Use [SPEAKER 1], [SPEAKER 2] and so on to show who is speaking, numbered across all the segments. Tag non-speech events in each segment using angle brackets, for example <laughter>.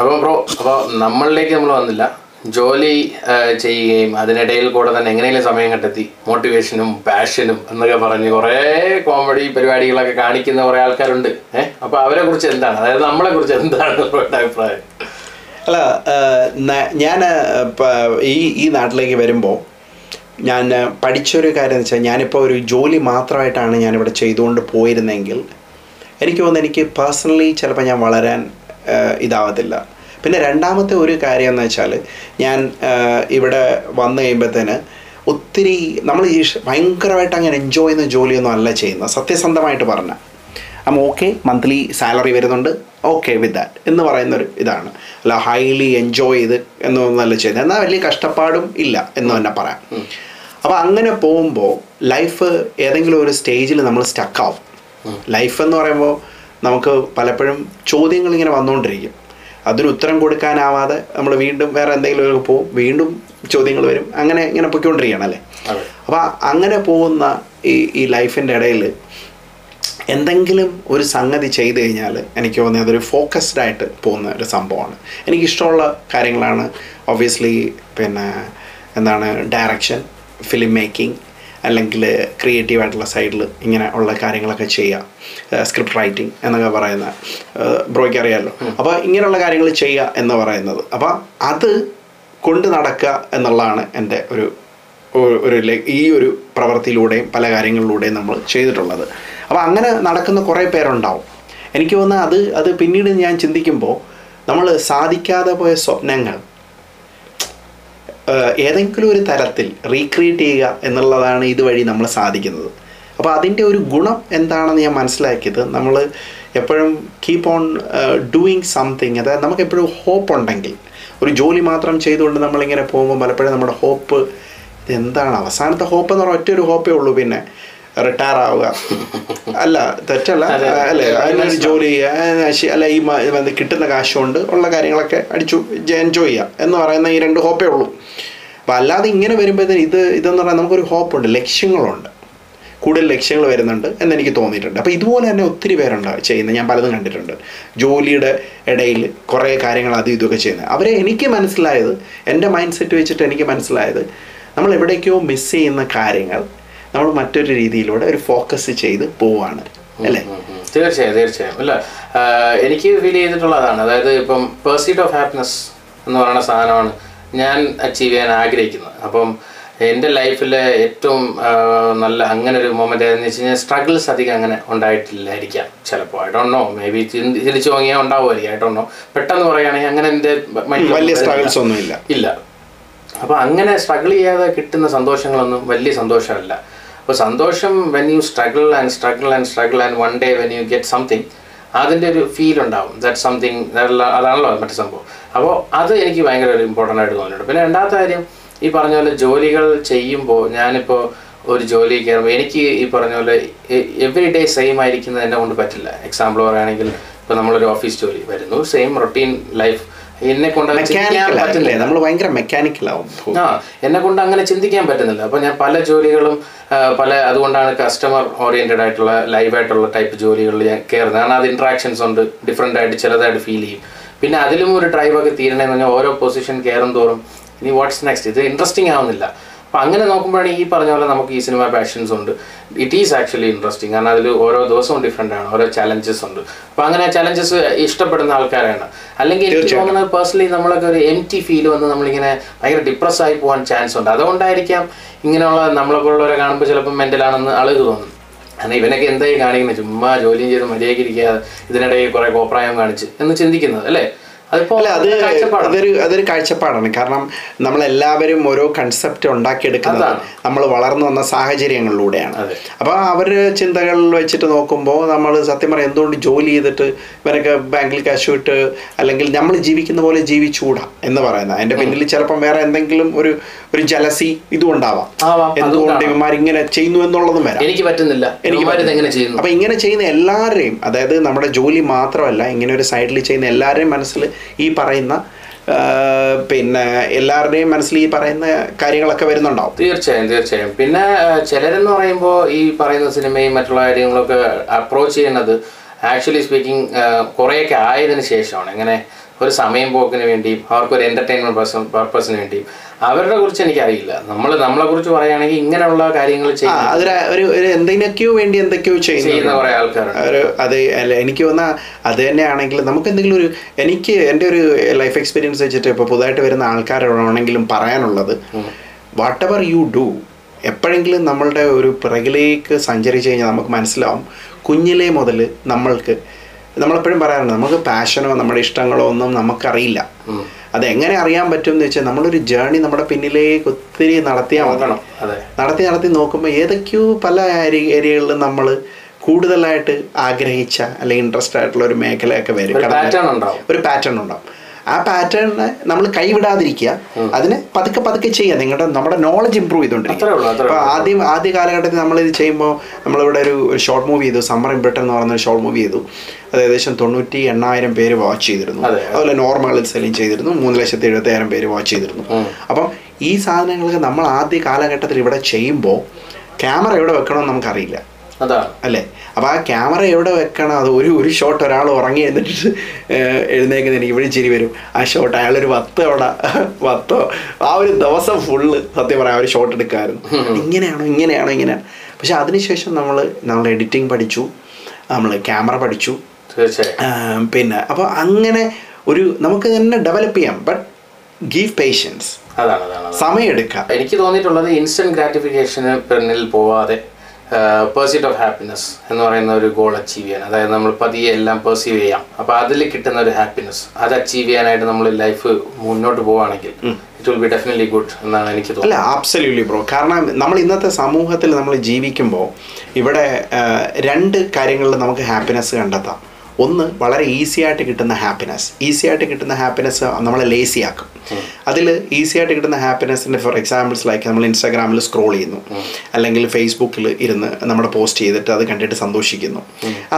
[SPEAKER 1] അപ്പോൾ ബ്രോ അപ്പോൾ നമ്മളിലേക്ക് നമ്മൾ വന്നില്ല. ജോലി ചെയ്യുകയും അതിനിടയിൽ കൂടെ തന്നെ എങ്ങനെയെങ്കിലും സമയം കണ്ടെത്തി മോട്ടിവേഷനും പാഷനും എന്നൊക്കെ പറഞ്ഞ് കുറേ കോമഡി പരിപാടികളൊക്കെ കാണിക്കുന്ന കുറേ ആൾക്കാരുണ്ട്. ഏഹ് അപ്പോൾ അവരെ കുറിച്ച് എന്താണ്? അതായത് നമ്മളെ കുറിച്ച് എന്താണ് അഭിപ്രായം?
[SPEAKER 2] അല്ല ഞാൻ ഈ ഈ നാട്ടിലേക്ക് വരുമ്പോൾ ഞാൻ പഠിച്ചൊരു കാര്യം എന്ന് വെച്ചാൽ ഞാനിപ്പോൾ ഒരു ജോലി മാത്രമായിട്ടാണ് ഞാനിവിടെ ചെയ്തുകൊണ്ട് പോയിരുന്നെങ്കിൽ എനിക്ക് തോന്നുന്നു എനിക്ക് പേഴ്സണലി ചിലപ്പോൾ ഞാൻ വളരാൻ ഇതാവത്തില്ല. പിന്നെ രണ്ടാമത്തെ ഒരു കാര്യം എന്ന് വെച്ചാൽ ഞാൻ ഇവിടെ വന്നു കഴിയുമ്പോഴത്തേന് ഒത്തിരി നമ്മൾ ഈ ഭയങ്കരമായിട്ട് അങ്ങനെ എൻജോയ് ചെയ്യുന്ന ജോലിയൊന്നും അല്ല ചെയ്യുന്നത്. സത്യസന്ധമായിട്ട് പറഞ്ഞാൽ അം ഓക്കെ മന്ത്ലി സാലറി വരുന്നുണ്ട് ഓക്കെ വിത്ത് ദാറ്റ് എന്ന് പറയുന്നൊരു ഇതാണ്. അല്ല ഹൈലി എൻജോയ് ചെയ്ത് എന്നൊന്നല്ല ചെയ്യുന്നത്. എന്നാൽ വലിയ കഷ്ടപ്പാടും ഇല്ല എന്ന് തന്നെ പറയാം. അപ്പോൾ അങ്ങനെ പോകുമ്പോൾ ലൈഫ് ഏതെങ്കിലും ഒരു സ്റ്റേജിൽ നമ്മൾ സ്റ്റക്കാവും ലൈഫ് എന്ന് പറയുമ്പോൾ നമുക്ക് പലപ്പോഴും ചോദ്യങ്ങൾ ഇങ്ങനെ വന്നുകൊണ്ടിരിക്കും. അതിന് ഉത്തരം കൊടുക്കാനാവാതെ നമ്മൾ വീണ്ടും വേറെ എന്തെങ്കിലും പോകും വീണ്ടും ചോദ്യങ്ങൾ വരും. അങ്ങനെ ഇങ്ങനെ പൊയ്ക്കൊണ്ടിരിക്കുകയാണ് അല്ലേ?
[SPEAKER 1] അതെ.
[SPEAKER 2] അപ്പോൾ അങ്ങനെ പോകുന്ന ഈ ഈ ലൈഫിന്റെ ഇടയിൽ എന്തെങ്കിലും ഒരു സംഗതി ചെയ്തു കഴിഞ്ഞാൽ എനിക്ക് തോന്നിയത് അതൊരു ഫോക്കസ്ഡ് ആയിട്ട് പോകുന്ന ഒരു സംഭവമാണ്. എനിക്കിഷ്ടമുള്ള കാര്യങ്ങളാണ് ഒബ്വിയസ്ലി പിന്നെ എന്താണ് ഡയറക്ഷൻ ഫിലിം മേക്കിംഗ് അല്ലെങ്കിൽ ക്രിയേറ്റീവ് ആയിട്ടുള്ള സൈഡിൽ ഇങ്ങനെ ഉള്ള കാര്യങ്ങളൊക്കെ ചെയ്യുക സ്ക്രിപ്റ്റ് റൈറ്റിംഗ് എന്നൊക്കെ പറയുന്ന ബ്രോയ്ക്ക് അറിയാമല്ലോ അപ്പോൾ ഇങ്ങനെയുള്ള കാര്യങ്ങൾ ചെയ്യുക എന്ന് പറയുന്നത്. അപ്പോൾ അത് കൊണ്ട് നടക്കുക എന്നുള്ളതാണ് എന്റെ ഒരു ഒരു ഈ ഒരു പ്രവൃത്തിയിലൂടെയും പല കാര്യങ്ങളിലൂടെയും നമ്മൾ ചെയ്തിട്ടുള്ളത്. അപ്പോൾ അങ്ങനെ നടക്കുന്ന കുറേ പേരുണ്ടാവും. എനിക്ക് തോന്നുന്നത് അത് അത് പിന്നീട് ഞാൻ ചിന്തിക്കുമ്പോൾ നമ്മൾ സാധിക്കാതെ പോയ സ്വപ്നങ്ങൾ ഏതെങ്കിലും ഒരു തരത്തിൽ റീക്രിയേറ്റ് ചെയ്യുക എന്നുള്ളതാണ് ഇതുവഴി നമ്മൾ സാധിക്കുന്നത്. അപ്പോൾ അതിന്റെ ഒരു ഗുണം എന്താണെന്ന് ഞാൻ മനസ്സിലാക്കിയത് നമ്മൾ എപ്പോഴും കീപ്പ് ഓൺ ഡൂയിങ് സംതിങ് അതായത് നമുക്ക് എപ്പോഴും ഹോപ്പ് ഉണ്ടെങ്കിൽ ഒരു ജോലി മാത്രം ചെയ്തുകൊണ്ട് നമ്മളിങ്ങനെ പോകുമ്പോൾ പലപ്പോഴും നമ്മുടെ ഹോപ്പ് ഇതെന്താണ് അവസാനത്തെ ഹോപ്പ് എന്ന് പറഞ്ഞാൽ ഒറ്റ ഒരു ഹോപ്പേ ഉള്ളൂ പിന്നെ. റിട്ടയർ ആവുക അല്ല തെറ്റല്ല. അല്ലേ അതിനൊരു ജോലി ചെയ്യുക. അല്ല ഈ കിട്ടുന്ന കാശ് കൊണ്ട് ഉള്ള കാര്യങ്ങളൊക്കെ അടിച്ചു എൻജോയ് ചെയ്യുക എന്ന് പറയുന്ന ഈ രണ്ട് ഹോപ്പേ ഉള്ളൂ. അപ്പം അല്ലാതെ ഇങ്ങനെ വരുമ്പോഴത്തേന് ഇത് ഇതെന്ന് പറഞ്ഞാൽ നമുക്കൊരു ഹോപ്പുണ്ട് ലക്ഷ്യങ്ങളുണ്ട്. കൂടുതൽ ലക്ഷ്യങ്ങൾ വരുന്നുണ്ട് എന്ന് എനിക്ക് തോന്നിയിട്ടുണ്ട്. അപ്പോൾ ഇതുപോലെ തന്നെ ഒത്തിരി പേരുണ്ട് ചെയ്യുന്നത്. ഞാൻ പലതും കണ്ടിട്ടുണ്ട്. ജോലിയുടെ ഇടയിൽ കുറേ കാര്യങ്ങൾ അതും ഇതൊക്കെ ചെയ്യുന്നത്. അവരെ എനിക്ക് മനസ്സിലായത് എന്റെ മൈൻഡ് സെറ്റ് വെച്ചിട്ട് എനിക്ക് മനസ്സിലായത് നമ്മൾ എവിടേക്കോ മിസ് ചെയ്യുന്ന കാര്യങ്ങൾ നമ്മൾ മറ്റൊരു രീതിയിലൂടെ ഒരു ഫോക്കസ് ചെയ്ത് പോവാണ്. അല്ലേ.
[SPEAKER 1] തീർച്ചയായും തീർച്ചയായും. അല്ല എനിക്ക് ഫീൽ ചെയ്തിട്ടുള്ളതാണ്. അതായത് ഇപ്പം പേഴ്സീറ്റ് ഓഫ് ഹാപ്പിനെസ് എന്ന് പറയുന്ന സാധനമാണ് ഞാൻ അച്ചീവ് ചെയ്യാൻ ആഗ്രഹിക്കുന്നത്. അപ്പം എന്റെ ലൈഫിലെ ഏറ്റവും നല്ല അങ്ങനെ ഒരു മൊമെന്റ് ഏതെന്ന് വെച്ച് കഴിഞ്ഞാൽ സ്ട്രഗിൾസ് അധികം അങ്ങനെ ഉണ്ടായിട്ടില്ലായിരിക്കാം ചിലപ്പോൾ I don't know maybe തിരിച്ചു വാങ്ങിയാൽ ഉണ്ടാവുമായിരിക്കും. ഐ ഡോണ്ട് നോ പെട്ടെന്ന് പറയുകയാണെങ്കിൽ അങ്ങനെ എന്റെ
[SPEAKER 2] വലിയ സ്ട്രഗിൾസ് ഒന്നും
[SPEAKER 1] ഇല്ല. അപ്പോൾ അങ്ങനെ സ്ട്രഗിൾ ചെയ്യാതെ കിട്ടുന്ന സന്തോഷങ്ങളൊന്നും വലിയ സന്തോഷമല്ല. അപ്പോൾ സന്തോഷം when you struggle and struggle and struggle and one day when you get something അതിന്റെ ഒരു ഫീൽ ഉണ്ടാവും. ദാറ്റ് സംതിങ് അതാണല്ലോ മറ്റു സംഭവം. അപ്പോൾ അത് എനിക്ക് ഭയങ്കര ഒരു ഇമ്പോർട്ടന്റ് ആയിട്ട് തോന്നിയിട്ടുണ്ട്. പിന്നെ രണ്ടാമത്തെ കാര്യം ഈ പറഞ്ഞ പോലെ ജോലികൾ ചെയ്യുമ്പോൾ ഞാനിപ്പോൾ ഒരു ജോലി കയറുമ്പോൾ എനിക്ക് ഈ പറഞ്ഞ പോലെ എവറി ഡേ സെയിം ആയിരിക്കുന്നത് എന്നെ കൊണ്ട് പറ്റില്ല. എക്സാമ്പിൾ പറയുകയാണെങ്കിൽ ഇപ്പോൾ നമ്മളൊരു ഓഫീസ് ജോലി വരുന്നു. സെയിം റൊട്ടീൻ ലൈഫ് എന്നെ കൊണ്ട് പറ്റുന്നില്ല.
[SPEAKER 2] നമ്മൾ ഭയങ്കര മെക്കാനിക്കലാവും
[SPEAKER 1] ആ എന്നെ കൊണ്ട് അങ്ങനെ ചിന്തിക്കാൻ പറ്റുന്നില്ല. അപ്പോൾ ഞാൻ പല ജോലികളും പല അതുകൊണ്ടാണ് കസ്റ്റമർ ഓറിയന്റഡ് ആയിട്ടുള്ള ലൈവ് ആയിട്ടുള്ള ടൈപ്പ് ജോലികളിൽ ഞാൻ കയറുന്നത് കാരണം അത് ഇൻട്രാക്ഷൻസ് ഉണ്ട് ഡിഫറെന്റ് ആയിട്ട് ചിലതായിട്ട് ഫീൽ ചെയ്യും. പിന്നെ അതിലും ഒരു ഡ്രൈവൊക്കെ തീരണേന്ന് പറഞ്ഞാൽ ഓരോ പൊസിഷൻ കയറും തോറും ഇനി വാട്ട്സ് നെക്സ്റ്റ് ഇത് ഇൻട്രസ്റ്റിംഗ് ആവുന്നില്ല. അപ്പോൾ അങ്ങനെ നോക്കുമ്പോഴാണ് ഈ പറഞ്ഞ പോലെ നമുക്ക് ഈ സിനിമ പാഷൻസ് ഉണ്ട്. ഇറ്റ് ഈസ് ആക്ച്വലി ഇൻട്രസ്റ്റിംഗ് കാരണം അതിൽ ഓരോ ദിവസവും ഡിഫറെന്റ് ആണ്. ഓരോ ചലഞ്ചസ് ഉണ്ട്. അപ്പോൾ അങ്ങനെ ചലഞ്ചസ് ഇഷ്ടപ്പെടുന്ന ആൾക്കാരാണ്. അല്ലെങ്കിൽ എനിക്ക്. തോന്നുന്നത് പേഴ്സണലി നമ്മളൊക്കെ ഒരു എം ടി ഫീൽ വന്ന് നമ്മളിങ്ങനെ ഭയങ്കര ഡിപ്രസ് ആയി പോകാൻ ചാൻസ് ഉണ്ട്. അതുകൊണ്ടായിരിക്കാം ഇങ്ങനെയുള്ള നമ്മളെ പോലുള്ളവരെ കാണുമ്പോൾ ചിലപ്പോൾ മെന്റലാണെന്ന് ആളുകൾ തോന്നും. കാരണം ഇവനൊക്കെ എന്തായി കാണിക്കുന്നത് ചുമ്മാ ജോലിയും ചെയ്ത് മര്യാദയ്ക്ക് ഇരിക്കുക ഇതിനിടയിൽ കുറെ കോപ്രായം കാണിച്ച് എന്ന് ചിന്തിക്കുന്നത് അല്ലേ?
[SPEAKER 2] അല്ല അത് അതൊരു അതൊരു കാഴ്ചപ്പാടാണ്. കാരണം നമ്മളെല്ലാവരും ഓരോ കൺസെപ്റ്റ് ഉണ്ടാക്കിയെടുക്കുന്നത്. നമ്മൾ വളർന്നു വന്ന സാഹചര്യങ്ങളിലൂടെയാണ്. അപ്പോൾ അവരുടെ ചിന്തകളിൽ വെച്ചിട്ട് നോക്കുമ്പോൾ നമ്മൾ സത്യം പറയാം എന്തുകൊണ്ട് ജോലി ചെയ്തിട്ട് ഇവരൊക്കെ ബാങ്കിൽ കാശ് വിട്ട് അല്ലെങ്കിൽ നമ്മൾ ജീവിക്കുന്ന പോലെ ജീവിച്ചുകൂടാ എന്ന് പറയുന്നത്. അതിന്റെ പിന്നിൽ ചിലപ്പം വേറെ എന്തെങ്കിലും ഒരു ഒരു ജലസി ഇതും ഉണ്ടാവാം എന്തുകൊണ്ട് ഇവന്മാർ ഇങ്ങനെ ചെയ്യുന്നു എന്നുള്ളതും വരാം.
[SPEAKER 1] എനിക്ക് പറ്റുന്നില്ല.
[SPEAKER 2] എനിക്ക് അപ്പം ഇങ്ങനെ ചെയ്യുന്ന എല്ലാവരെയും അതായത് നമ്മുടെ ജോലി മാത്രമല്ല ഇങ്ങനെ ഒരു സൈഡിൽ ചെയ്യുന്ന എല്ലാവരുടെയും മനസ്സിൽ ഈ പറയുന്ന പിന്നെ എല്ലാവരുടെയും മനസ്സിൽ ഈ പറയുന്ന കാര്യങ്ങളൊക്കെ വരുന്നുണ്ടാവും.
[SPEAKER 1] തീർച്ചയായും തീർച്ചയായും. പിന്നെ ചിലരെന്ന് പറയുമ്പോൾ ഈ പറയുന്ന സിനിമയും മറ്റുള്ള കാര്യങ്ങളൊക്കെ അപ്രോച്ച് ചെയ്യുന്നത് ആക്ച്വലി സ്പീക്കിംഗ് കുറേയൊക്കെ ആയതിനു ശേഷമാണ്. എങ്ങനെ ഒരു സമയം പോക്കിന് വേണ്ടിയും അവർക്കൊരു ഒരു എന്റർടൈൻമെന്റ് പർപ്പസിന് വേണ്ടിയും അവരുടെ കുറിച്ച് എനിക്കറിയില്ല. നമ്മൾ നമ്മളെ കുറിച്ച് പറയുകയാണെങ്കിൽ ഇങ്ങനെയുള്ള കാര്യങ്ങൾ
[SPEAKER 2] ഒരു എന്തിനൊക്കെയോ വേണ്ടി എന്തൊക്കെയോ
[SPEAKER 1] ചെയ്യുന്ന കുറെ ആൾക്കാരുണ്ട്.
[SPEAKER 2] അത് അല്ല എനിക്ക് വന്ന അത് തന്നെയാണെങ്കിൽ നമുക്ക് എന്തെങ്കിലും ഒരു എനിക്ക് എന്റെ ഒരു ലൈഫ് എക്സ്പീരിയൻസ് വെച്ചിട്ട് ഇപ്പോൾ പുതുതായിട്ട് വരുന്ന ആൾക്കാരോടാണെങ്കിലും പറയാനുള്ളത് വാട്ട് എവർ യു ഡു എപ്പോഴെങ്കിലും നമ്മളുടെ ഒരു പിറകിലേക്ക് സഞ്ചരിച്ച് കഴിഞ്ഞാൽ നമുക്ക് മനസ്സിലാവും കുഞ്ഞിലേ മുതൽ നമ്മൾക്ക് നമ്മളെപ്പോഴും പറയാറുണ്ട് നമുക്ക് പാഷനോ നമ്മുടെ ഇഷ്ടങ്ങളോ ഒന്നും നമുക്കറിയില്ല.
[SPEAKER 1] അതെങ്ങനെ
[SPEAKER 2] അത് എങ്ങനെ അറിയാൻ പറ്റും എന്ന് വെച്ചാൽ നമ്മളൊരു ജേണി നമ്മുടെ പിന്നിലേക്ക് ഒത്തിരി നടത്തിയാൽ മതി.
[SPEAKER 1] അതെ.
[SPEAKER 2] നടത്തി നടത്തി നോക്കുമ്പോൾ ഏതൊക്കെയോ പല ഏരിയകളിലും നമ്മൾ കൂടുതലായിട്ട് ആഗ്രഹിച്ച അല്ലെങ്കിൽ ഇൻട്രസ്റ്റ് ആയിട്ടുള്ള ഒരു മേഖലയൊക്കെ വരും.
[SPEAKER 1] ഒരു പാറ്റേൺ ഉണ്ടാവും.
[SPEAKER 2] ആ പാറ്റേണിനെ നമ്മൾ കൈവിടാതിരിക്കുക. അതിനെ പതുക്കെ പതുക്കെ ചെയ്യുക. നിങ്ങളുടെ നമ്മുടെ നോളജ് ഇമ്പ്രൂവ് ചെയ്തുകൊണ്ടിരിക്കുക.
[SPEAKER 1] ഉള്ളൂ
[SPEAKER 2] അപ്പോൾ ആദ്യം ആദ്യ കാലഘട്ടത്തിൽ നമ്മൾ ഇത് ചെയ്യുമ്പോൾ നമ്മളിവിടെ ഒരു ഒരു ഷോർട്ട് മൂവി ചെയ്തു. സമ്മർ ഇൻ ബ്രിട്ടൻ എന്ന് പറയുന്ന ഒരു ഷോർട്ട് മൂവി ചെയ്തു. അത് ഏകദേശം തൊണ്ണൂറ്റി എണ്ണായിരം പേര് വാച്ച് ചെയ്തിരുന്നു.
[SPEAKER 1] അതെ.
[SPEAKER 2] അതുപോലെ നോർമലിൽ സെല്ലിങ് ചെയ്തിരുന്നു. മൂന്ന് ലക്ഷത്തി എഴുപത്തി പേര് വാച്ച് ചെയ്തിരുന്നു. അപ്പം ഈ സാധനങ്ങൾക്ക് നമ്മൾ ആദ്യ കാലഘട്ടത്തിൽ ഇവിടെ ചെയ്യുമ്പോൾ ക്യാമറ എവിടെ വെക്കണമെന്ന് നമുക്കറിയില്ല.
[SPEAKER 1] അതാണ്
[SPEAKER 2] അല്ലേ? അപ്പോൾ ആ ക്യാമറ എവിടെ വെക്കണം? അത് ഒരു ഒരു ഷോട്ട് ഒരാൾ ഉറങ്ങി എന്നിട്ട് എഴുന്നേക്കുന്ന എനിക്ക് ഇവിടെ ചിരി വരും. ആ ഷോട്ട് അയാളൊരു വത്ത് അവിടെ വത്തോ? ആ ഒരു ദിവസം ഫുള്ള് സത്യം പറയാം ആ ഒരു ഷോട്ട് എടുക്കാമായിരുന്നു ഇങ്ങനെയാണോ ഇങ്ങനെയാണോ ഇങ്ങനെയാണ്? പക്ഷെ അതിനുശേഷം നമ്മൾ നമ്മൾ എഡിറ്റിംഗ് പഠിച്ചു. നമ്മൾ ക്യാമറ പഠിച്ചു. പിന്നെ അപ്പോൾ അങ്ങനെ ഒരു നമുക്ക് തന്നെ ഡെവലപ്പ് ചെയ്യാം. ബട്ട് ഗീവ് പേഷ്യൻസ്
[SPEAKER 1] അതാണ് അതാണ് സമയം
[SPEAKER 2] സമയമെടുക്കാം
[SPEAKER 1] എനിക്ക് തോന്നിയിട്ടുള്ളത് ഇൻസ്റ്റന്റ് ഗ്രാറ്റിഫിക്കേഷന് പിന്നിൽ പോവാതെ പേഴ്സിറ്റ് ഓഫ് ഹാപ്പിനെസ് എന്ന് പറയുന്ന ഒരു ഗോൾ അച്ചീവ് ചെയ്യാൻ. അതായത് നമ്മൾ പതിയെ എല്ലാം പെർസീവ് ചെയ്യാം. അപ്പോൾ അതിൽ കിട്ടുന്ന ഒരു ഹാപ്പിനെസ് അത് അച്ചീവ് ചെയ്യാനായിട്ട് നമ്മൾ ലൈഫ് മുന്നോട്ട് പോവുകയാണെങ്കിൽ it will be definitely good എന്നാണ് എനിക്ക്
[SPEAKER 2] അല്ല
[SPEAKER 1] തോന്നുന്നത്
[SPEAKER 2] ആബ്സല്യൂട്ട്ലി ബ്രോ കാരണം നമ്മൾ ഇന്നത്തെ സമൂഹത്തിൽ നമ്മൾ ജീവിക്കുമ്പോൾ ഇവിടെ രണ്ട് കാര്യങ്ങളിൽ നമുക്ക് ഹാപ്പിനെസ് കണ്ടെത്താം. ഒന്ന് വളരെ ഈസി ആയിട്ട് കിട്ടുന്ന ഹാപ്പിനെസ് ഈസി ആയിട്ട് കിട്ടുന്ന ഹാപ്പിനെസ് നമ്മളെ ലേസി ആക്കും. അതിൽ ഈസി ആയിട്ട് കിട്ടുന്ന ഹാപ്പിനെസ്സിന്റെ ഫോർ എക്സാമ്പിൾസ് ലൈക്ക് നമ്മൾ ഇൻസ്റ്റാഗ്രാമിൽ സ്ക്രോൾ ചെയ്യുന്നു. അല്ലെങ്കിൽ ഫേസ്ബുക്കിൽ ഇരുന്ന് നമ്മുടെ പോസ്റ്റ് ചെയ്തിട്ട് അത് കണ്ടിട്ട് സന്തോഷിക്കുന്നു.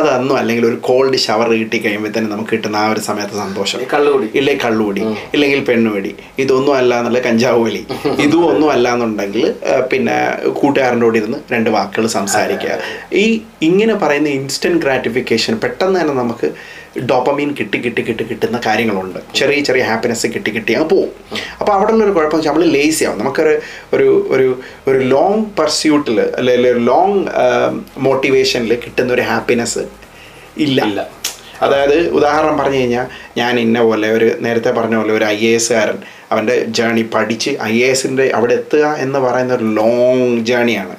[SPEAKER 2] അതൊന്നും അല്ലെങ്കിൽ ഒരു കോൾഡ് ഷവർ കിട്ടി കഴിയുമ്പോൾ തന്നെ നമുക്ക് കിട്ടുന്ന ആ ഒരു സമയത്ത് സന്തോഷം.
[SPEAKER 1] കള്ളുകൂടി
[SPEAKER 2] ഇല്ലേ കള്ളുകൂടി ഇല്ലെങ്കിൽ പെണ്ണുപിടി ഇതൊന്നും അല്ല എന്നുള്ള കഞ്ചാവ് വലി. <laughs> ഇതും ഒന്നും അല്ല എന്നുണ്ടെങ്കിൽ പിന്നെ കൂട്ടുകാരന്റെ കൂടെ ഇരുന്ന് രണ്ട് വാക്കുകൾ സംസാരിക്കുക. ഈ ഇങ്ങനെ പറയുന്ന ഇൻസ്റ്റന്റ് ഗ്രാറ്റിഫിക്കേഷൻ പെട്ടെന്ന് തന്നെ നമുക്ക് ഡോപ്പമീൻ കിട്ടി കിട്ടി കിട്ടി കിട്ടുന്ന കാര്യങ്ങളുണ്ട്. ചെറിയ ചെറിയ ഹാപ്പിനെസ് കിട്ടി കിട്ടി അങ്ങ് പോവും. അപ്പോൾ അവിടെ ഉള്ളൊരു കുഴപ്പം വെച്ചാൽ നമ്മൾ ലേസി ആവും. നമുക്കൊരു ഒരു ഒരു ഒരു ലോങ് പർസ്യൂട്ടിൽ അല്ലെങ്കിൽ ഒരു ലോങ് മോട്ടിവേഷനിൽ കിട്ടുന്ന ഒരു ഹാപ്പിനെസ് ഇല്ല.
[SPEAKER 1] ഇല്ല.
[SPEAKER 2] അതായത് ഉദാഹരണം പറഞ്ഞു കഴിഞ്ഞാൽ ഞാൻ ഇന്ന പോലെ ഒരു നേരത്തെ പറഞ്ഞ പോലെ ഒരു ഐ എ എസ്സുകാരൻ അവന്റെ ജേണി പഠിച്ച് ഐ എ എസിന്റെ അവിടെ എത്തുക എന്ന് പറയുന്ന ഒരു ലോങ് ജേണിയാണ്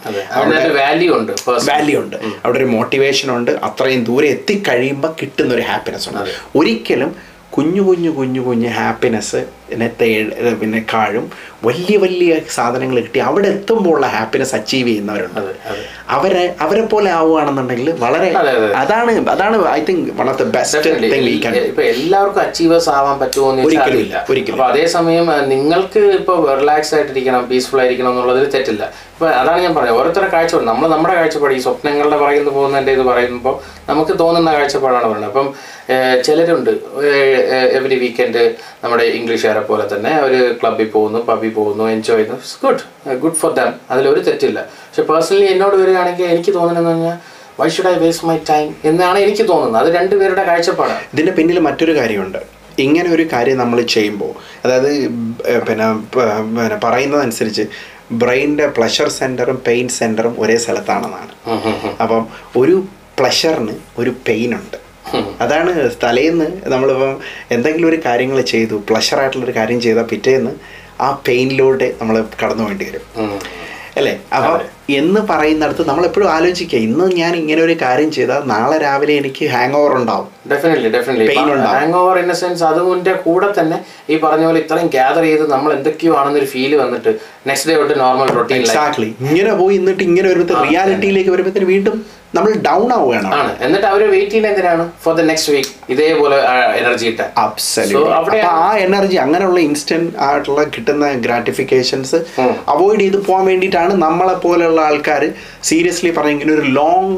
[SPEAKER 1] വാല്യൂ ഉണ്ട്
[SPEAKER 2] വാല്യൂ ഉണ്ട്. അവിടെ ഒരു മോട്ടിവേഷൻ ഉണ്ട്. അത്രയും ദൂരെ എത്തിക്കഴിയുമ്പോൾ കിട്ടുന്ന ഒരു ഹാപ്പിനെസ് ഉണ്ട് ഒരിക്കലും കുഞ്ഞു കുഞ്ഞു കുഞ്ഞു കുഞ്ഞു ഹാപ്പിനെസ് പിന്നെ കാഴും. വലിയ വലിയ സാധനങ്ങൾ കിട്ടി. അവിടെ എത്തുമ്പോൾ ഉള്ള ഹാപ്പിനെസ് അച്ചീവ് ചെയ്യുന്നവരുണ്ട് അവരെ അവരെ പോലെ ആവുകയാണെന്നുണ്ടെങ്കിൽ വളരെ
[SPEAKER 1] അതെ, അതെ.
[SPEAKER 2] അതാണ് അതാണ് I think one of the best
[SPEAKER 1] ഇപ്പൊ എല്ലാവർക്കും അച്ചീവേഴ്സ് ആവാൻ പറ്റുമോ
[SPEAKER 2] ഒരിക്കലും ഒരിക്കലും
[SPEAKER 1] അതേസമയം നിങ്ങൾക്ക് ഇപ്പൊ റിലാക്സ് ആയിട്ടിരിക്കണം പീസ്ഫുൾ ആയിരിക്കണം എന്നുള്ളതിൽ തെറ്റില്ല. ഇപ്പൊ അതാണ് ഞാൻ പറഞ്ഞത്. ഓരോരുത്തരുടെ കാഴ്ചപ്പാട്. നമ്മൾ നമ്മുടെ കാഴ്ചപ്പാട് ഈ സ്വപ്നങ്ങളുടെ പറയുന്നു പോകുന്നതിന്റെ ഇത് പറയുമ്പോൾ നമുക്ക് തോന്നുന്ന കാഴ്ചപ്പാടാണ് പറയുന്നത്. അപ്പം ചിലരുണ്ട് എവറി വീക്കെൻഡ് നമ്മുടെ ഇംഗ്ലീഷുകാരെ പോലെ തന്നെ അവർ ക്ലബ്ബിൽ പോകുന്നു പബ്ബിൽ പോകുന്നു എൻജോയ് ചെയ്യുന്നു. It's good good for them അതിലൊരു തെറ്റില്ല. പക്ഷെ പേഴ്സണലി എന്നോട് വരികയാണെങ്കിൽ എനിക്ക് തോന്നുന്നതെന്ന് പറഞ്ഞാൽ why should I waste my time എന്നാണ് എനിക്ക് തോന്നുന്നത്. അത് രണ്ടുപേരുടെ കാഴ്ചപ്പാടാണ്.
[SPEAKER 2] ഇതിന്റെ പിന്നിൽ മറ്റൊരു കാര്യമുണ്ട്. ഇങ്ങനെ ഒരു കാര്യം നമ്മൾ ചെയ്യുമ്പോൾ അതായത് പിന്നെ പിന്നെ പറയുന്നതനുസരിച്ച് ബ്രെയിനിന്റെ പ്ലഷർ സെന്ററും പെയിൻ സെന്ററും ഒരേ സ്ഥലത്താണെന്നാണ്. അപ്പം ഒരു പ്ലഷറിന് ഒരു പെയിൻ ഉണ്ട്. അതാണ് തലേന്ന് നമ്മളിപ്പം എന്തെങ്കിലും ഒരു കാര്യങ്ങൾ ചെയ്തു പ്ലഷറായിട്ടുള്ളൊരു കാര്യം ചെയ്താൽ പിറ്റേന്ന് ആ പെയിനിലൂടെ നമ്മൾ കടന്നു വേണ്ടി വരും. അല്ലേ? അപ്പം എന്ന് പറയുന്നിടത്ത് നമ്മൾ എപ്പോഴും ആലോചിക്കുക ഇന്ന് ഞാൻ ഇങ്ങനെ ഒരു കാര്യം ചെയ്താൽ നാളെ രാവിലെ എനിക്ക് ഹാങ് ഓവർ ഉണ്ടാവും.
[SPEAKER 1] Definitely definitely hangover in sense അതിന്റെ കൂടെ തന്നെ ഈ പറഞ്ഞ പോലെ ഇത്രയും ഗ്യാദർ ചെയ്ത് നമ്മൾ എന്തൊക്കെയോ ആണെന്നൊരു ഫീൽ വന്നിട്ട് നെക്സ്റ്റ് ഡേ തൊട്ട് നോർമൽ റൊട്ടീൻ
[SPEAKER 2] എക്സാക്ട്ലി ഇങ്ങനെ പോയി എന്നിട്ട് ഇങ്ങനെ വരുമ്പോൾ റിയാലിറ്റിയിലേക്ക് വരുമ്പോഴത്തേന് വീണ്ടും നമ്മൾ ഡൗൺ ആവുകയാണ്.
[SPEAKER 1] ആണ്. എന്നിട്ട് അവർ വെയിറ്റ് ചെയ്യുന്ന എന്തിനാണ്? ഫോർ ദ നെക്സ്റ്റ് വീക്ക് ഇതേപോലെ എനർജി അവിടെ-
[SPEAKER 2] ആ എനർജി അങ്ങനെയുള്ള ഇൻസ്റ്റന്റ് ആയിട്ടുള്ള കിട്ടുന്ന ഗ്രാറ്റിഫിക്കേഷൻസ് അവോയ്ഡ് ചെയ്ത് പോകാൻ വേണ്ടിയിട്ടാണ് നമ്മളെ പോലെയുള്ള ആൾക്കാർ സീരിയസ്ലി പറഞ്ഞ ഇങ്ങനെ ഒരു ലോങ്.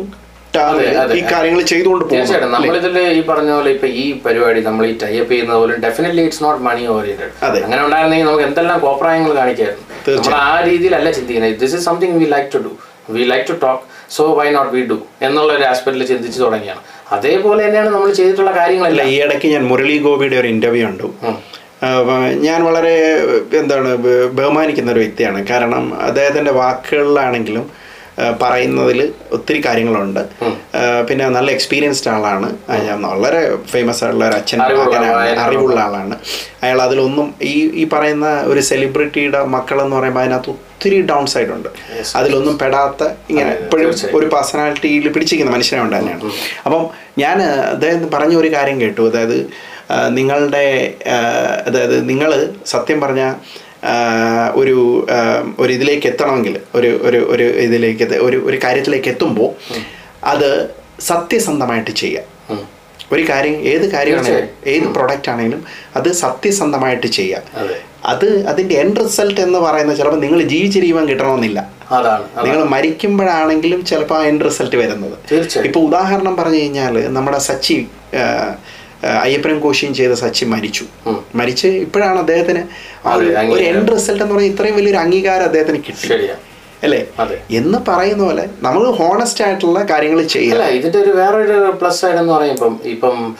[SPEAKER 2] ഈ കാര്യങ്ങൾ ചെയ്തുകൊണ്ട്
[SPEAKER 1] തീർച്ചയായിട്ടും. നമ്മളിതിൽ ഈ പറഞ്ഞ പോലെ ഇപ്പൊ ഈ പരിപാടി നമ്മൾ ഈ ടൈപ്പ് ചെയ്യുന്ന പോലും definitely it's not money oriented അങ്ങനെ ഉണ്ടായിരുന്നെങ്കിൽ നമുക്ക് എന്തെല്ലാം കോപ്രായങ്ങൾ കാണിക്കായിരുന്നു. നമ്മൾ ആ രീതിയിലല്ല ചിന്തിക്കുന്നത്. This is something we like to do we like to talk so why not we do എന്നുള്ള ഒരു ആസ്പെക്റ്റിൽ ചിന്തിച്ചു തുടങ്ങിയാണ്. അതേപോലെ തന്നെയാണ് നമ്മൾ ചെയ്തിട്ടുള്ള കാര്യങ്ങളല്ല.
[SPEAKER 2] ഈ ഇടയ്ക്ക് ഞാൻ മുരളി ഗോപിയുടെ ഒരു ഇന്റർവ്യൂ ഉണ്ട് ഞാൻ വളരെ എന്താണ് ബഹുമാനിക്കുന്ന ഒരു വ്യക്തിയാണ്. കാരണം അദ്ദേഹത്തിന്റെ വാക്കുകളിലാണെങ്കിലും പറയുന്നതിൽ ഒത്തിരി കാര്യങ്ങളുണ്ട്. പിന്നെ നല്ല എക്സ്പീരിയൻസ്ഡ് ആളാണ്. ഞാൻ വളരെ ഫേമസ് ആയിട്ടുള്ള ഒരു അച്ഛൻ
[SPEAKER 1] അറിവുള്ള ആളാണ്.
[SPEAKER 2] അറിവുള്ള ആളാണ്. അയാൾ അതിലൊന്നും ഈ ഈ പറയുന്ന ഒരു സെലിബ്രിറ്റിയുടെ മക്കളെന്ന് പറയുമ്പോൾ അതിനകത്ത് ഒത്തിരി ഡൗൺ സൈഡ് ഉണ്ട്. അതിലൊന്നും പെടാത്ത ഇങ്ങനെ എപ്പോഴും ഒരു പേഴ്സണാലിറ്റിയിൽ പിടിച്ചിരിക്കുന്ന മനുഷ്യനെ കൊണ്ട് തന്നെയാണ്. അപ്പം ഞാൻ അദ്ദേഹം പറഞ്ഞ ഒരു കാര്യം കേട്ടു. അതായത് നിങ്ങളുടെ അതായത് നിങ്ങൾ സത്യം പറഞ്ഞ ഒരു ഒരു ഇതിലേക്ക് എത്തണമെങ്കിൽ ഒരു ഒരു ഒരു ഇതിലേക്ക് ഒരു ഒരു കാര്യത്തിലേക്ക് എത്തുമ്പോൾ അത് സത്യസന്ധമായിട്ട് ചെയ്യാം
[SPEAKER 1] ഉം.
[SPEAKER 2] ഒരു കാര്യം ഏത് കാര്യമാണെങ്കിലും ഏത് പ്രൊഡക്റ്റ് ആണെങ്കിലും അത് സത്യസന്ധമായിട്ട് ചെയ്യാം
[SPEAKER 1] അതെ.
[SPEAKER 2] അത് അതിന്റെ എൻഡ് റിസൾട്ട് എന്ന് പറയുന്നത് ചിലപ്പോൾ നിങ്ങൾ ജീവിച്ചിരിക്കുവാൻ കിട്ടണമെന്നില്ല. നിങ്ങൾ മരിക്കുമ്പോഴാണെങ്കിലും ചിലപ്പോൾ ആ എൻഡ് റിസൾട്ട് വരുന്നത്. ഇപ്പോൾ ഉദാഹരണം പറഞ്ഞു കഴിഞ്ഞാൽ നമ്മുടെ സച്ചി അയ്യപ്പനും കോശിയും ചെയ്ത സച്ചിൻ മരിച്ചു. മരിച്ച് ഇപ്പോഴാണ് അദ്ദേഹത്തിന് ഒരു- എൻഡ് റിസൾട്ട് എന്ന് പറഞ്ഞാൽ ഇത്രയും വലിയൊരു അംഗീകാരം അദ്ദേഹത്തിന് കിട്ടി. അല്ലേ? എന്ന് പറയുന്ന പോലെ നമ്മൾ ഹോണസ്റ്റ് ആയിട്ടുള്ള കാര്യങ്ങൾ ചെയ്യുക.
[SPEAKER 1] ഇതിന്റെ ഒരു വേറൊരു പ്ലസ് സൈഡ് എന്ന് പറയുമ്പം ഇപ്പം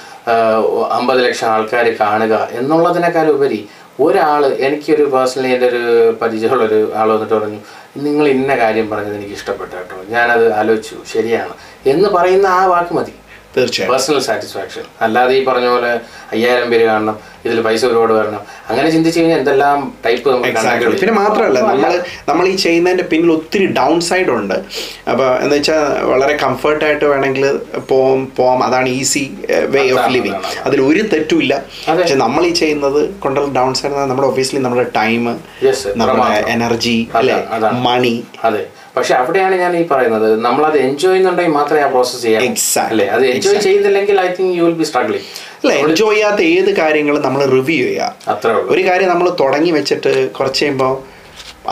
[SPEAKER 1] അമ്പത് ലക്ഷം ആൾക്കാർ കാണുക എന്നുള്ളതിനേക്കാൾ ഉപരി ഒരാൾ എനിക്കൊരു പേഴ്സണലി എന്റെ ഒരു പരിചയമുള്ള ഒരു ആൾ വന്നിട്ട് പറഞ്ഞു നിങ്ങൾ ഇന്ന കാര്യം പറഞ്ഞത് എനിക്ക് ഇഷ്ടപ്പെട്ടു കേട്ടോ. ഞാനത് ആലോചിച്ചു. ശരിയാണ്. എന്ന് പറയുന്ന ആ വാക്ക് മതി.
[SPEAKER 2] തീർച്ചയായും.
[SPEAKER 1] പേഴ്സണൽ സാറ്റിസ്ഫാക്ഷൻ അല്ലാതെ ഈ പറഞ്ഞ പോലെ അയ്യായിരം പേര് കാണണം ഇതിൽ പൈസ ഒരുപാട് വരണം അങ്ങനെ ചിന്തിച്ചു കഴിഞ്ഞാൽ എന്തെല്ലാം ടൈപ്പ്
[SPEAKER 2] എക്സാക്ട്ലി പിന്നെ മാത്രമല്ല നമ്മൾ നമ്മൾ ഈ ചെയ്യുന്നതിന്റെ പിന്നിൽ ഒത്തിരി ഡൗൺ സൈഡ് ഉണ്ട്. അപ്പോൾ എന്ന് വെച്ചാൽ വളരെ കംഫർട്ടായിട്ട് വേണമെങ്കിൽ പോവാം പോവാം. അതാണ് ഈസി വേ ഓഫ് ലിവിങ്. അതിൽ ഒരു തെറ്റുമില്ല പക്ഷെ നമ്മൾ ഈ ചെയ്യുന്നത് കൊണ്ടുള്ള ഡൗൺ സൈഡ് നമ്മുടെ ഒബിയസ്ലി നമ്മുടെ ടൈം. നമ്മുടെ എനർജി അല്ലെ? മണി
[SPEAKER 1] പക്ഷെ അവിടെയാണ് ഞാൻ ഈ പറയുന്നത്. നമ്മൾ അത് എൻജോയ് ചെയ്യുന്നുണ്ടെങ്കിൽ മാത്രമേ ആ പ്രോസസ് ചെയ്യാം അല്ലേ? അത് എൻജോയ് ചെയ്യുന്നില്ലെങ്കിൽ I think you will be struggling
[SPEAKER 2] അല്ല എൻജോയ് ചെയ്യാത്ത ഏത് കാര്യങ്ങളും നമ്മൾ റിവ്യൂ ചെയ്യുക
[SPEAKER 1] അത്രേ ഉള്ളൂ.
[SPEAKER 2] ഒരു കാര്യം നമ്മൾ തുടങ്ങി വെച്ചിട്ട് കുറച്ച് കഴിയുമ്പോൾ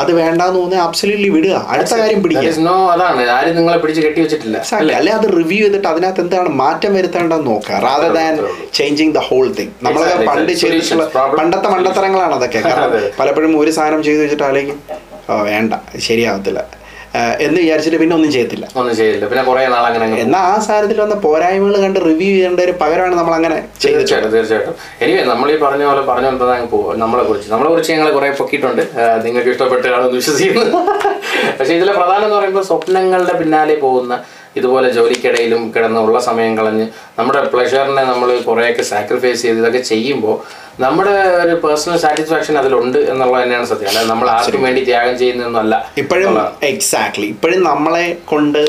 [SPEAKER 2] അത് വേണ്ടെന്ന് തോന്നുന്നത് അബ്സല്യൂട്ട്ലി വിടുക. അടുത്ത കാര്യം
[SPEAKER 1] പിടിക്കും
[SPEAKER 2] പിടിക്കുക
[SPEAKER 1] അതാണ്. ആരും നിങ്ങളെ പിടിച്ച് കെട്ടി വെച്ചിട്ടില്ല.
[SPEAKER 2] അല്ലെ? അത് റിവ്യൂ ചെയ്തിട്ട് അതിനകത്ത് എന്താണ് മാറ്റം വരുത്തേണ്ടതെന്ന് നോക്കുക. Rather than changing the whole thing നമ്മളൊക്കെ പണ്ട് ചെയ്തിട്ടുള്ള പണ്ടത്തെ മണ്ടത്തരങ്ങളാണ് അതൊക്കെ. കാരണം <laughs> പലപ്പോഴും ഒരു സാധനം ചെയ്തു വെച്ചിട്ട് ആലേക്ക് ഓ വേണ്ട. ശരിയാവത്തില്ല. എന്ന് വിചാരിച്ചിട്ട് പിന്നെ ഒന്നും ചെയ്യത്തില്ല.
[SPEAKER 1] ഒന്നും ചെയ്തില്ല പിന്നെ കുറെ നാൾ അങ്ങനെ അങ്ങ്
[SPEAKER 2] എന്നാൽ ആ സാധനത്തിൽ വന്ന പോരായ്മകൾ കണ്ട് റിവ്യൂ ചെയ്യേണ്ട ഒരു പകരമാണ് നമ്മൾ അങ്ങനെ
[SPEAKER 1] തീർച്ചയായിട്ടും തീർച്ചയായിട്ടും. എനിവേ നമ്മൾ ഈ പറഞ്ഞ പോലെ പറഞ്ഞു അങ്ങ് പോകും നമ്മളെ കുറിച്ച്. നമ്മളെ കുറിച്ച് ഞങ്ങൾ കുറെ പൊക്കിയിട്ടുണ്ട്. നിങ്ങൾക്ക് ഇഷ്ടപ്പെട്ടാണെന്ന് വിശ്വസിക്കുന്നു. <laughs> പക്ഷേ ഇതിലെ പ്രധാനം എന്ന് പറയുമ്പോൾ സ്വപ്നങ്ങളുടെ പിന്നാലെ പോകുന്ന ഇതുപോലെ ജോലിക്കിടയിലും കിടന്നുള്ള സമയം കളഞ്ഞ് നമ്മുടെ പ്ലഷറിനെ നമ്മൾ കുറേയൊക്കെ സാക്രിഫൈസ് ചെയ്ത് ഇതൊക്കെ ചെയ്യുമ്പോൾ നമ്മുടെ ഒരു പേഴ്സണൽ സാറ്റിസ്ഫാക്ഷൻ അതിലുണ്ട് എന്നുള്ളത് തന്നെയാണ് സത്യം. അല്ലാതെ നമ്മൾ ആർക്കും വേണ്ടി ത്യാഗം ചെയ്യുന്നതൊന്നുമല്ല.
[SPEAKER 2] ഇപ്പോഴും. എക്സാക്ട്ലി ഇപ്പോഴും നമ്മളെ കൊണ്ട്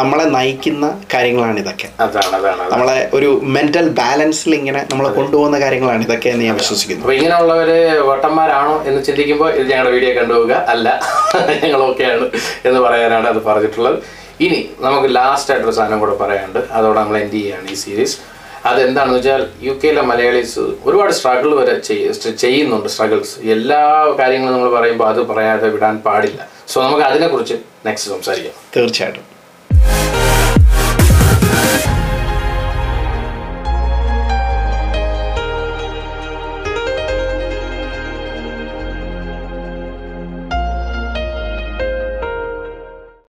[SPEAKER 2] നമ്മളെ നയിക്കുന്ന കാര്യങ്ങളാണ് ഇതൊക്കെ.
[SPEAKER 1] അതാണ് അതാണ്
[SPEAKER 2] നമ്മളെ ഒരു മെന്റൽ ബാലൻസിൽ ഇങ്ങനെ നമ്മളെ കൊണ്ടുപോകുന്ന കാര്യങ്ങളാണ് ഇതൊക്കെ എന്ന് ഞാൻ വിശ്വസിക്കുന്നു.
[SPEAKER 1] അപ്പൊ ഇങ്ങനെയുള്ളവര് വട്ടന്മാരാണോ എന്ന് ചിന്തിക്കുമ്പോൾ ഇത് ഞങ്ങളുടെ വീഡിയോ കണ്ടുപോകുക അല്ല ഞങ്ങൾ ഓക്കെയാണ് എന്ന് പറയാനാണ് അത് പറഞ്ഞിട്ടുള്ളത്. ഇനി നമുക്ക് ലാസ്റ്റ് ആയിട്ടൊരു സാധനം കൂടെ പറയാനുണ്ട്. അതോടെ നമ്മൾ എൻഡ് ചെയ്യുകയാണ് ഈ സീരീസ് അതെന്താണെന്ന് വെച്ചാൽ യു കെയിലെ മലയാളീസ് ഒരുപാട് സ്ട്രഗിൾ വരെ ചെയ്യുന്നുണ്ട് സ്ട്രഗിൾസ് എല്ലാ കാര്യങ്ങളും നമ്മൾ പറയുമ്പോൾ അത് പറയാതെ വിടാൻ പാടില്ല. സോ നമുക്ക് അതിനെക്കുറിച്ച് നെക്സ്റ്റ് സംസാരിക്കാം.
[SPEAKER 2] തീർച്ചയായിട്ടും.